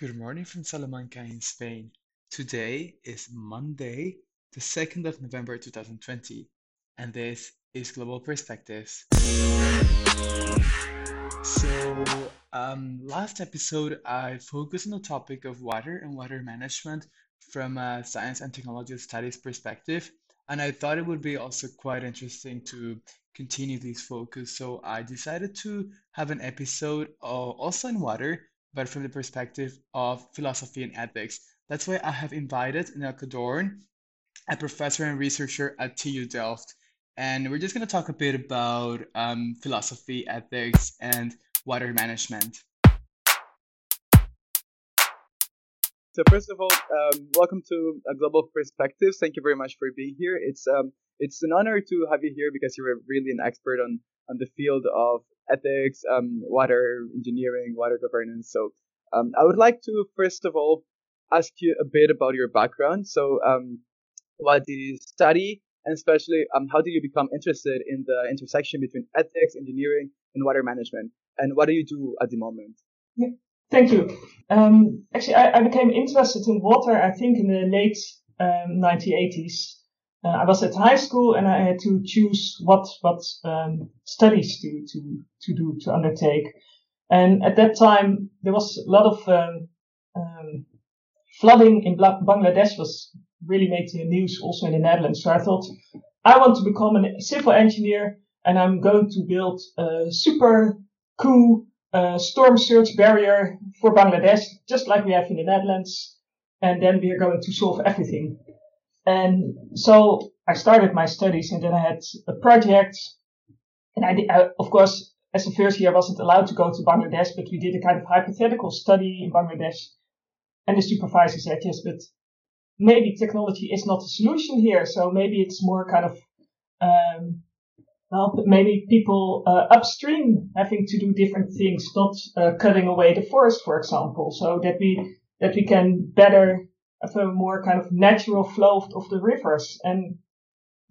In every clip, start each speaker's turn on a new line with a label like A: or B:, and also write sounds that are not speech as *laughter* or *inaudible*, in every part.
A: Good morning from Salamanca in Spain. Today is Monday, the 2nd of November 2020, and this is Global Perspectives. So, um, last episode I focused on the topic of water and water management from a science and technology studies perspective, and I thought it would be also quite interesting to continue this focus. So, I decided to have an episode uh, also in water but from the perspective of philosophy and ethics. That's why I have invited Neelke Doorn, a professor and researcher at TU Delft. And we're just going to talk a bit about um, philosophy, ethics, and water management.
B: So first of all, um, welcome to uh, Global Perspectives. Thank you very much for being here. It's um, it's an honor to have you here because you're really an expert on on the field of ethics, um, water engineering, water governance. So um, I would like to first of all ask you a bit about your background. So um, what did you study, and especially um, how did you become interested in the intersection between ethics, engineering, and water management? And what do you do at the moment?
C: Yeah. Thank you. Um, actually, I, I, became interested in water, I think, in the late um, 1980s. Uh, I was at high school and I had to choose what what um, studies to to to do to undertake. And at that time, there was a lot of um, um, flooding in Bangladesh was really made the news also in the Netherlands. So I thought I want to become a civil engineer and I'm going to build a super cool uh, storm surge barrier for Bangladesh, just like we have in the Netherlands. And then we are going to solve everything. And so I started my studies and then I had a project. And I, did, I, of course, as a first year, I wasn't allowed to go to Bangladesh, but we did a kind of hypothetical study in Bangladesh. And the supervisor said, yes, but maybe technology is not the solution here. So maybe it's more kind of, um, well, maybe people uh, upstream having to do different things, not uh, cutting away the forest, for example, so that we that we can better have a more kind of natural flow of, of the rivers. And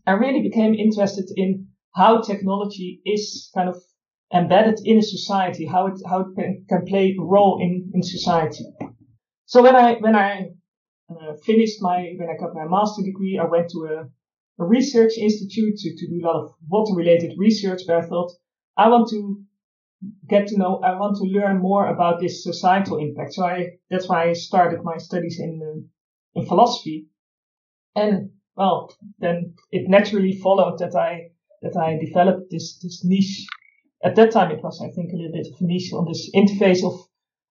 C: I really became interested in how technology is kind of embedded in a society, how it how it can, can play a role in in society. So when I when I uh, finished my when I got my master degree, I went to a a research institute to, to do a lot of water related research where I thought I want to get to know, I want to learn more about this societal impact. So I, that's why I started my studies in, uh, in philosophy. And well, then it naturally followed that I, that I developed this, this niche. At that time, it was, I think, a little bit of a niche on this interface of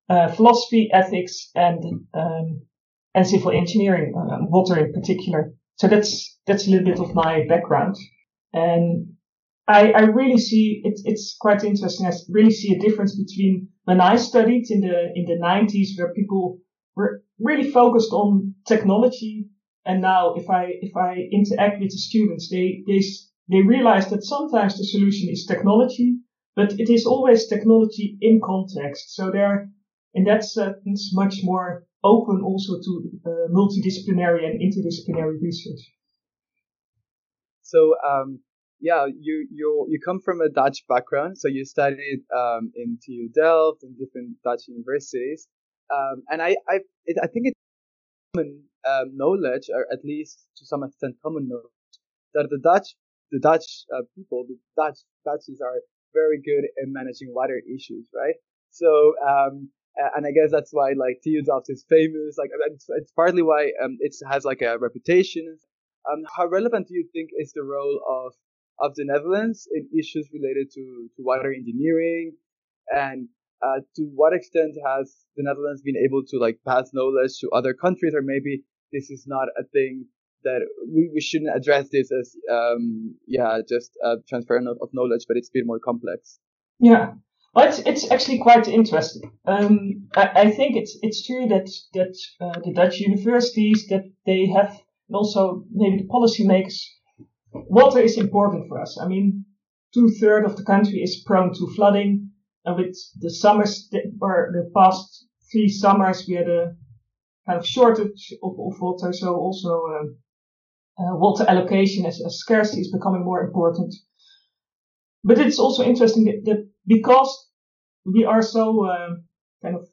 C: uh, philosophy, ethics, and um, and civil engineering, uh, water in particular. So that's that's a little bit of my background, and I, I really see it, it's quite interesting. I really see a difference between when I studied in the in the 90s, where people were really focused on technology, and now if I if I interact with the students, they they they realize that sometimes the solution is technology, but it is always technology in context. So they're in that sense much more open also to uh, multidisciplinary and interdisciplinary research.
B: So, um, yeah, you you you come from a Dutch background, so you studied um, in TU Delft and different Dutch universities, um, and I I it, I think it's common um, knowledge, or at least to some extent common knowledge, that the Dutch the Dutch uh, people, the Dutch Dutchies are very good in managing water issues, right? So um, and I guess that's why like Delft is famous. Like it's, it's partly why um, it has like a reputation. Um, how relevant do you think is the role of of the Netherlands in issues related to to water engineering, and uh, to what extent has the Netherlands been able to like pass knowledge to other countries, or maybe this is not a thing that we, we shouldn't address this as um yeah just a transfer of knowledge, but it's a bit more complex.
C: Yeah, well, it's, it's actually quite interesting. Um, I, I, think it's it's true that that uh, the Dutch universities that they have, and also maybe the policymakers, water is important for us. I mean, two thirds of the country is prone to flooding, and with the summers or the past three summers, we had a kind of shortage of, of water. So also um, uh, water allocation as, as scarcity is becoming more important. But it's also interesting that, that because we are so uh, kind of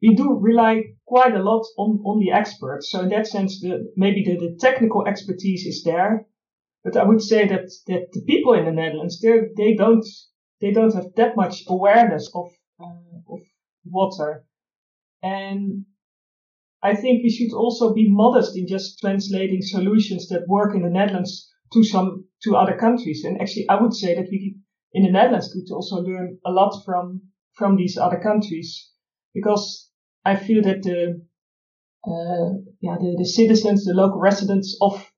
C: we do rely quite a lot on, on the experts. So in that sense, the, maybe the, the technical expertise is there. But I would say that, that the people in the Netherlands, they they don't, they don't have that much awareness of, uh, of water. And I think we should also be modest in just translating solutions that work in the Netherlands to some, to other countries. And actually, I would say that we in the Netherlands could also learn a lot from, from these other countries because I feel that the, uh, yeah, the, the citizens, the local residents of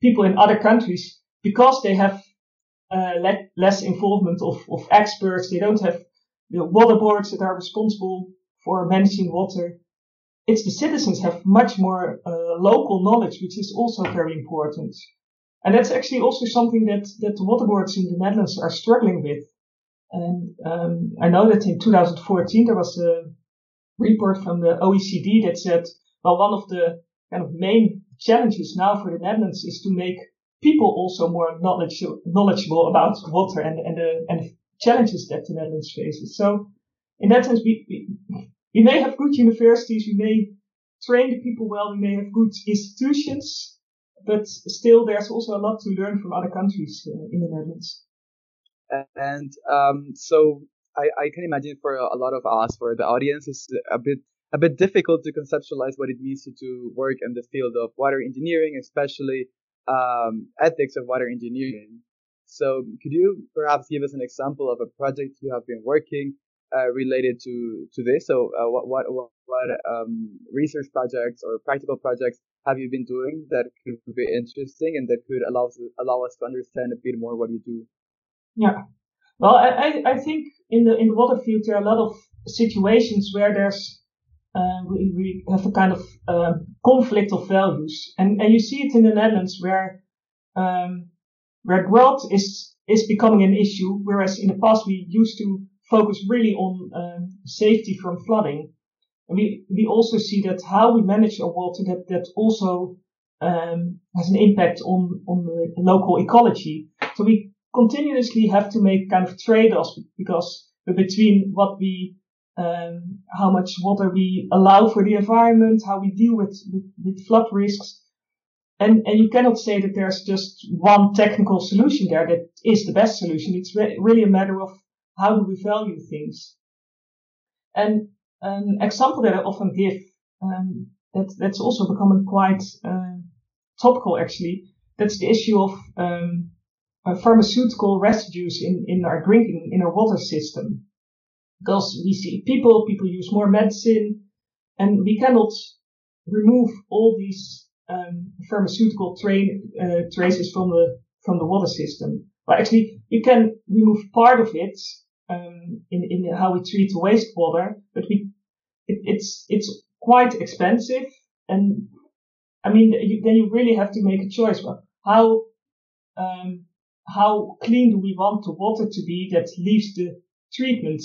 C: people in other countries, because they have uh, le- less involvement of, of experts, they don't have the water boards that are responsible for managing water it's the citizens have much more uh, local knowledge, which is also very important. And that's actually also something that, that the water boards in the Netherlands are struggling with. And um, I know that in 2014 there was a report from the OECD that said, well, one of the kind of main challenges now for the Netherlands is to make people also more knowledge, knowledgeable about water and, and, the, and the challenges that the Netherlands faces. So in that sense, we, we we may have good universities, we may train the people well, we may have good institutions, but still there's also a lot to learn from other countries uh, in the Netherlands.
B: And um, so I, I can imagine for a, lot of us, for the audience, it's a bit a bit difficult to conceptualize what it means to, to work in the field of water engineering, especially um, ethics of water engineering. So could you perhaps give us an example of a project you have been working uh, related to to this. So, uh, what what what um, research projects or practical projects have you been doing that could be interesting and that could allow allow us to understand a bit more what you do?
C: Yeah, well, I I think in the in the water field there are a lot of situations where there's uh, we, we have a kind of uh, conflict of values, and and you see it in the Netherlands where um, where drought is is becoming an issue, whereas in the past we used to focus really on um, safety from flooding. And we, we also see that how we manage our water, that, that also um, has an impact on, on the local ecology. So we continuously have to make kind of trade-offs because between what we, um, how much water we allow for the environment, how we deal with, with, with flood risks. And, and you cannot say that there's just one technical solution there that is the best solution. It's re- really a matter of how do we value things? And an example that I often give, um, that, that's also becoming quite uh, topical actually, that's the issue of um, uh, pharmaceutical residues in, in our drinking, in our water system. Because we see people, people use more medicine, and we cannot remove all these um, pharmaceutical tra- uh, traces from the from the water system. But actually, you can remove part of it um, in in how we treat wastewater, but we it, it's it's quite expensive, and I mean you, then you really have to make a choice. Well, how um, how clean do we want the water to be that leaves the treatment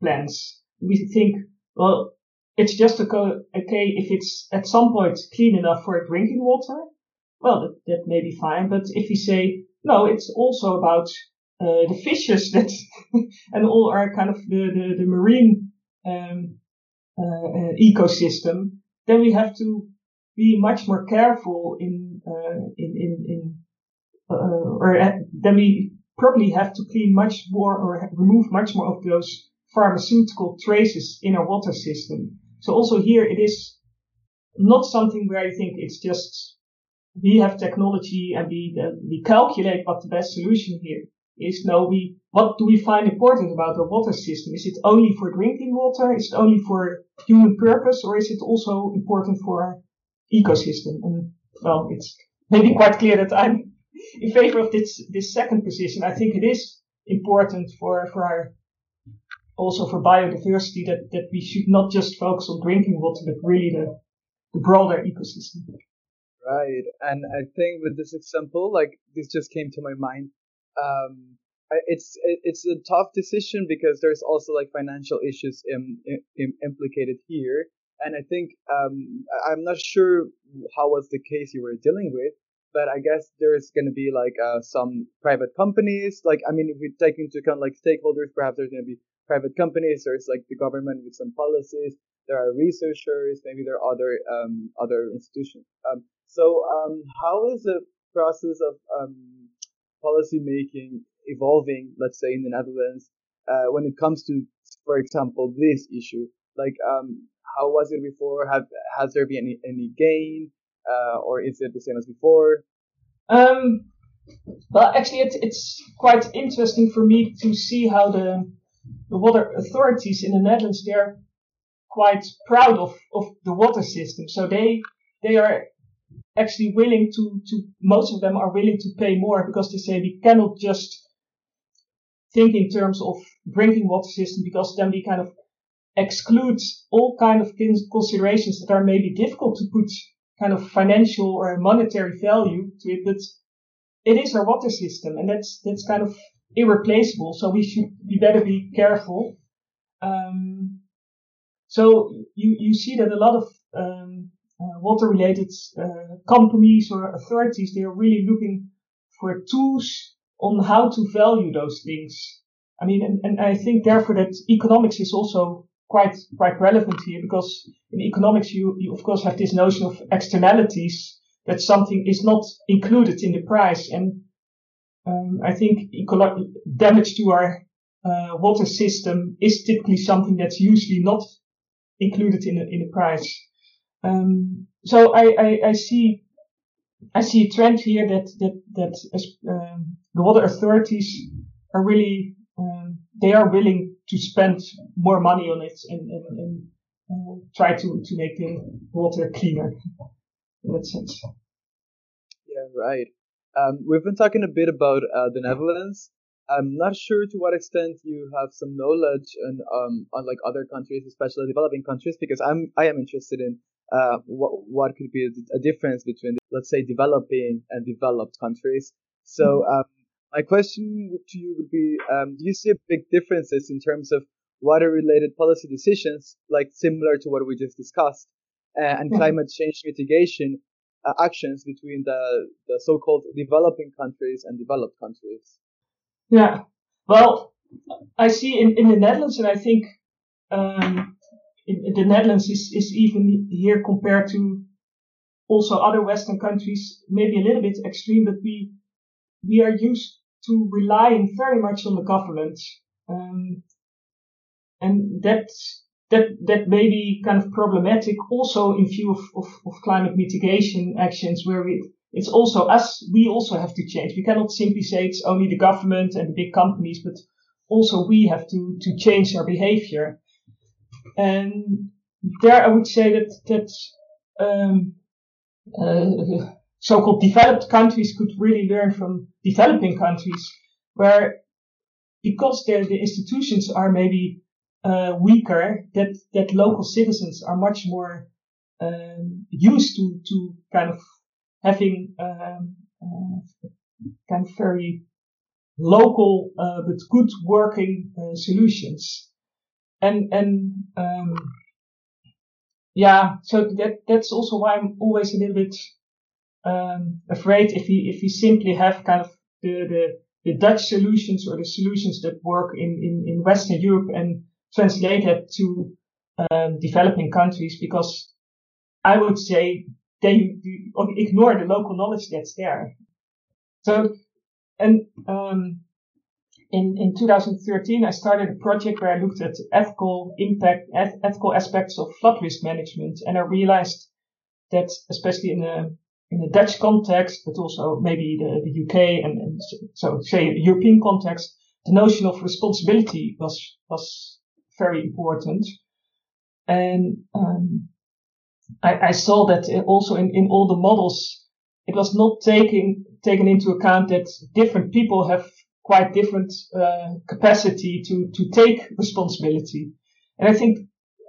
C: plants? We think well it's just okay if it's at some point clean enough for drinking water. Well, that, that may be fine, but if we say no, it's also about uh, the fishes *laughs* that and all our kind of the the, the marine um, uh, uh, ecosystem, then we have to be much more careful in uh, in in, in uh, or then we probably have to clean much more or remove much more of those pharmaceutical traces in our water system. So also here it is not something where I think it's just we have technology and we uh, we calculate what the best solution here is no, we, what do we find important about our water system? Is it only for drinking water? Is it only for human purpose? Or is it also important for ecosystem? And well, it's maybe quite clear that I'm *laughs* in favor of this, this second position. I think it is important for, for our, also for biodiversity that, that we should not just focus on drinking water, but really the, the broader ecosystem.
B: Right. And I think with this example, like this just came to my mind um, it's it's a tough decision because there's also like financial issues implicated here, and I think um, I'm not sure how was the case you were dealing with, but I guess there's going to be like uh, some private companies. Like, I mean, if we take into account like stakeholders, perhaps there's going to be private companies. There's like the government with some policies. There are researchers. Maybe there are other um, other institutions. Um, so, um, how is the process of um, policy making evolving? Let's say in the Netherlands, uh, when it comes to, for example, this issue. Like, um, how was it before? Have has there been any any gain? uh, or is it the same as before?
C: Um, well, actually, it, it's quite interesting for me to see how the, the water authorities in the Netherlands they're quite proud of, of the water system. So they they are actually willing to to most of them are willing to pay more because they say we cannot just think in terms of drinking water system because then we kind of exclude all kind of considerations that are maybe difficult to put kind of financial or monetary value to it, but it is our water system and that's, that's kind of irreplaceable. So we should be better be careful. Um, so you, you see that a lot of, um, uh, water related, uh, companies or authorities, they are really looking for tools on how to value those things. I mean, and, and I think therefore that economics is also quite quite relevant here because in economics you, you of course have this notion of externalities that something is not included in the price and um, I think ecolo- damage to our uh, water system is typically something that's usually not included in the in the price. Um, so I, I, I see I see a trend here that that that um, the water authorities are really um, they are willing to spend more money on it and, and, and uh, try to, to make the water cleaner in that sense.
B: Yeah, right. Um, we've been talking a bit about uh, the Netherlands. I'm not sure to what extent you have some knowledge on, um, on like other countries, especially developing countries, because I'm I am interested in uh, what what could be a, difference between let's say developing and developed countries. So mm-hmm. um, my question to you would be, um, do you see big differences in terms of water-related policy decisions, like similar to what we just discussed, uh, and mm-hmm. climate change mitigation uh, actions between the, the so-called developing countries and developed countries?
C: Yeah, well, I see in, in the Netherlands, and I think um, in, in the Netherlands is, is even here compared to also other Western countries, maybe a little bit extreme, but we we are used to relying very much on the government. Um, and that, that, that may be kind of problematic also in view of, of, of climate mitigation actions where we, it's also us, we also have to change. We cannot simply say it's only the government and the big companies, but also we have to, to change our behavior. And there I would say that, that, um, uh, so-called developed countries could really learn from developing countries where because the the institutions are maybe uh, weaker, that, that local citizens are much more um, used to, to kind of having um, uh, kind of very local uh, but good working uh, solutions. And and um, yeah, so that that's also why I'm always a little bit um, afraid if we if we simply have kind of the, the the Dutch solutions or the solutions that work in, in, in Western Europe and translate it to um, developing countries because I would say they ignore the local knowledge that's there. So, and um, in in 2013, I started a project where I looked at ethical impact, ethical aspects of flood risk management, and I realized that especially in the in a Dutch context, but also maybe the, the UK and, and so say European context, the notion of responsibility was was very important. And um, I, I, saw that also in, in all the models, it was not taking taken into account that different people have quite different uh, capacity to to take responsibility. And I think,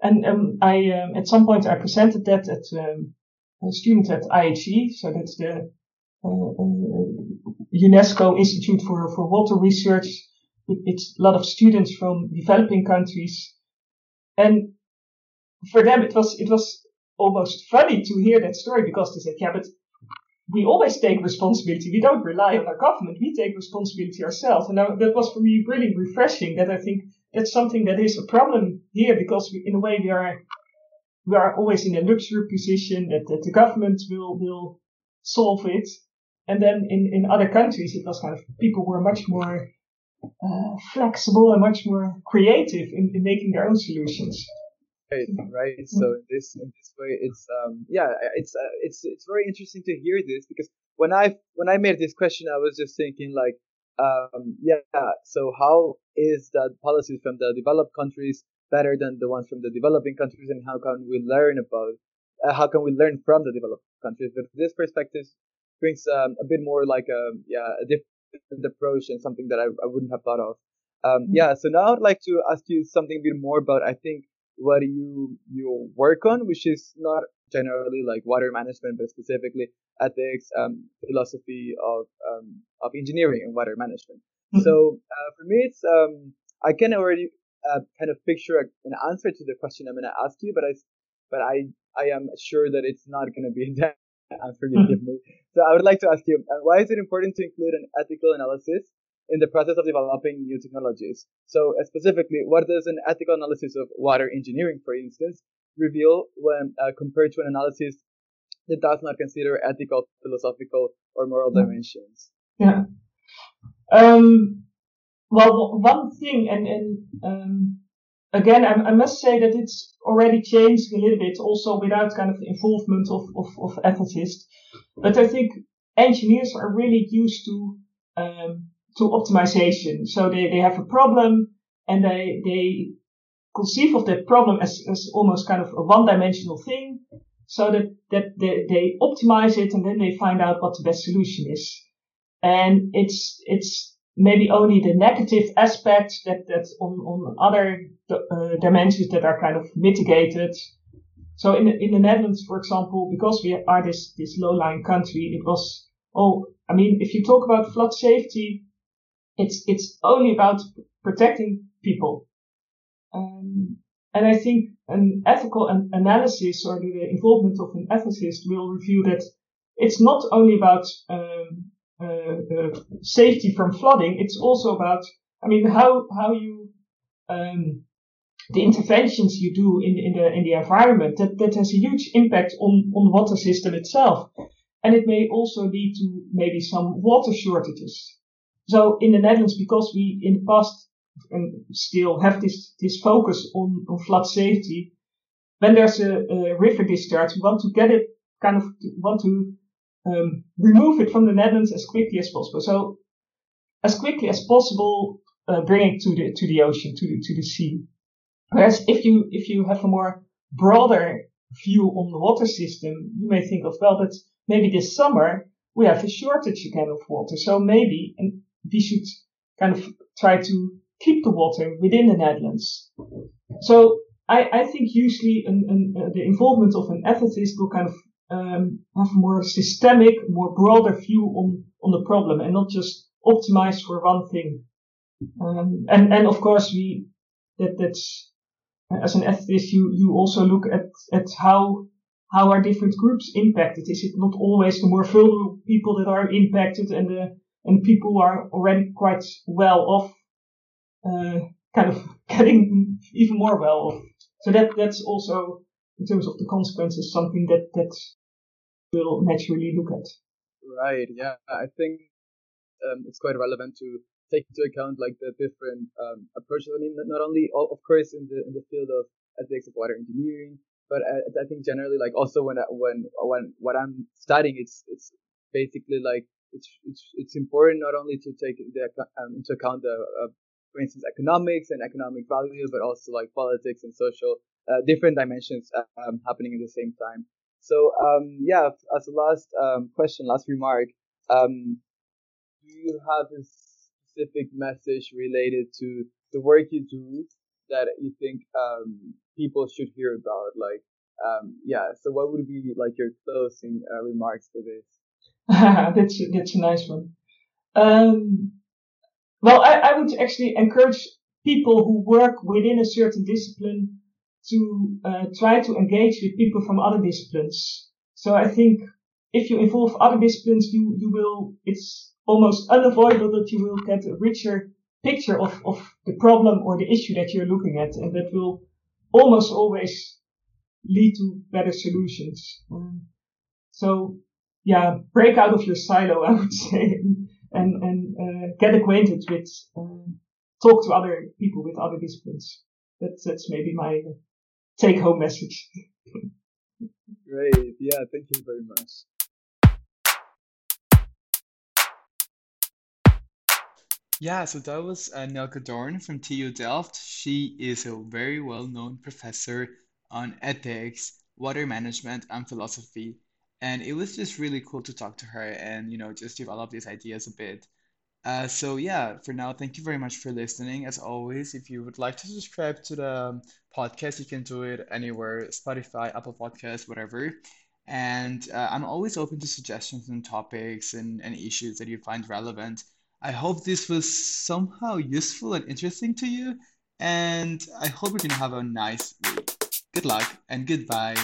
C: and um, I um, at some point I presented that at um, a student at IHE, so that's the uh, uh, UNESCO Institute for, for Water Research. It's a lot of students from developing countries. And for them, it was, it was almost funny to hear that story because they said, yeah, but we always take responsibility. We don't rely on our government. We take responsibility ourselves. And that was for me really refreshing that I think that's something that is a problem here because we, in a way we are, we are always in a luxury position that, that the government will, will solve it. And then in, in other countries, it was kind of people were much more uh, flexible and much more creative in, in making their own solutions.
B: Right, right. So in this in this way, it's um yeah, it's uh, it's it's very interesting to hear this because when I when I made this question, I was just thinking like um yeah, so how is that policies from the developed countries better than the ones from the developing countries, and how can we learn about uh, how can we learn from the developed countries? But this perspective brings um, a bit more like a um, yeah a different approach and something that I, I wouldn't have thought of. Um, mm-hmm. yeah, so now I'd like to ask you something a bit more about I think what you you work on, which is not generally like water management, but specifically ethics, um, philosophy of um, of engineering and water management. Mm-hmm. So uh, for me, it's um, I can already uh, kind of picture an answer to the question I'm going to ask you, but I but I I am sure that it's not going to be *laughs* that *laughs* answer you give me. So I would like to ask you, uh, why is it important to include an ethical analysis in the process of developing new technologies. So uh, specifically, what does an ethical analysis of water engineering, for instance, reveal when uh, compared to an analysis that does not consider ethical, philosophical, or moral dimensions?
C: Yeah. Um, well, one thing, and, and um, again, I, I, must say that it's already changed a little bit, also without kind of the involvement of, of, of ethicists. But I think engineers are really used to um, to optimization. So they, they have a problem and they, they conceive of that problem as, as almost kind of a one dimensional thing so that, that they, they optimize it and then they find out what the best solution is. And it's, it's maybe only the negative aspects that, that on, on other uh, dimensions that are kind of mitigated. So in the, in the Netherlands, for example, because we are this, this low-lying country, it was, oh, I mean, if you talk about flood safety, it's it's only about protecting people. Um, and I think an ethical an analysis or the involvement of an ethicist will review that it's not only about um, safety from flooding. It's also about, I mean, how how you um, the interventions you do in in the in the environment that that has a huge impact on on the water system itself, and it may also lead to maybe some water shortages. So in the Netherlands, because we in the past and still have this, this focus on, on flood safety, when there's a, a river discharge, we want to get it kind of want to um, remove it from the Netherlands as quickly as possible. So as quickly as possible, uh, bring it to the to the ocean, to the to the sea. Whereas if you if you have a more broader view on the water system, you may think of well, but maybe this summer we have a shortage again of water. So maybe, and we should kind of try to keep the water within the Netherlands. So I, I think usually an, an, uh, the involvement of an ethicist will kind of um, have a more systemic, more broader view on, on the problem and not just optimize for one thing. Um, and, and of course we, that, that's, as an ethicist, you, you also look at, at how, how are different groups impacted? Is it not always the more vulnerable people that are impacted and the, and people who are already quite well off, uh, kind of *laughs* getting even more well off. So that that's also in terms of the consequences something that that will naturally look at.
B: Right. Yeah. I think um, it's quite relevant to take into account like the different um, approaches. I mean, not only of course in the in the field of ethics of water engineering, but I, I think generally like also when when when what I'm studying, it's it's basically like it's it's it's important not only to take the, um, into account the uh, for instance economics and economic value, but also like politics and social uh, different dimensions uh, um, happening at the same time. So um, yeah, as a last um, question, last remark, um, do you have a specific message related to the work you do that you think um, people should hear about? Like, um, yeah, so what would be like your closing uh, remarks for this? *laughs*
C: that's that's a nice one. Um, well, I, I would actually encourage people who work within a certain discipline to uh, try to engage with people from other disciplines. So I think if you involve other disciplines, you, you will, it's almost unavoidable that you will get a richer picture of, of the problem or the issue that you're looking at. And that will almost always lead to better solutions. Um, so yeah, break out of your silo, *laughs* I would say, and, and, uh, get acquainted with, uh, talk to other people with other disciplines. That's, that's maybe my take home message.
B: Great. Yeah. Thank you very much.
A: Yeah, so that was uh, Neelke Doorn from TU Delft. She is a very well-known professor on ethics, water management, and philosophy. And it was just really cool to talk to her and, you know, just develop these ideas a bit. Uh, so yeah, for now, thank you very much for listening. As always, if you would like to subscribe to the podcast, you can do it anywhere, Spotify, Apple Podcasts, whatever. And uh, I'm always open to suggestions and topics and, and issues that you find relevant. I hope this was somehow useful and interesting to you, and I hope you can have a nice week. Good luck and goodbye.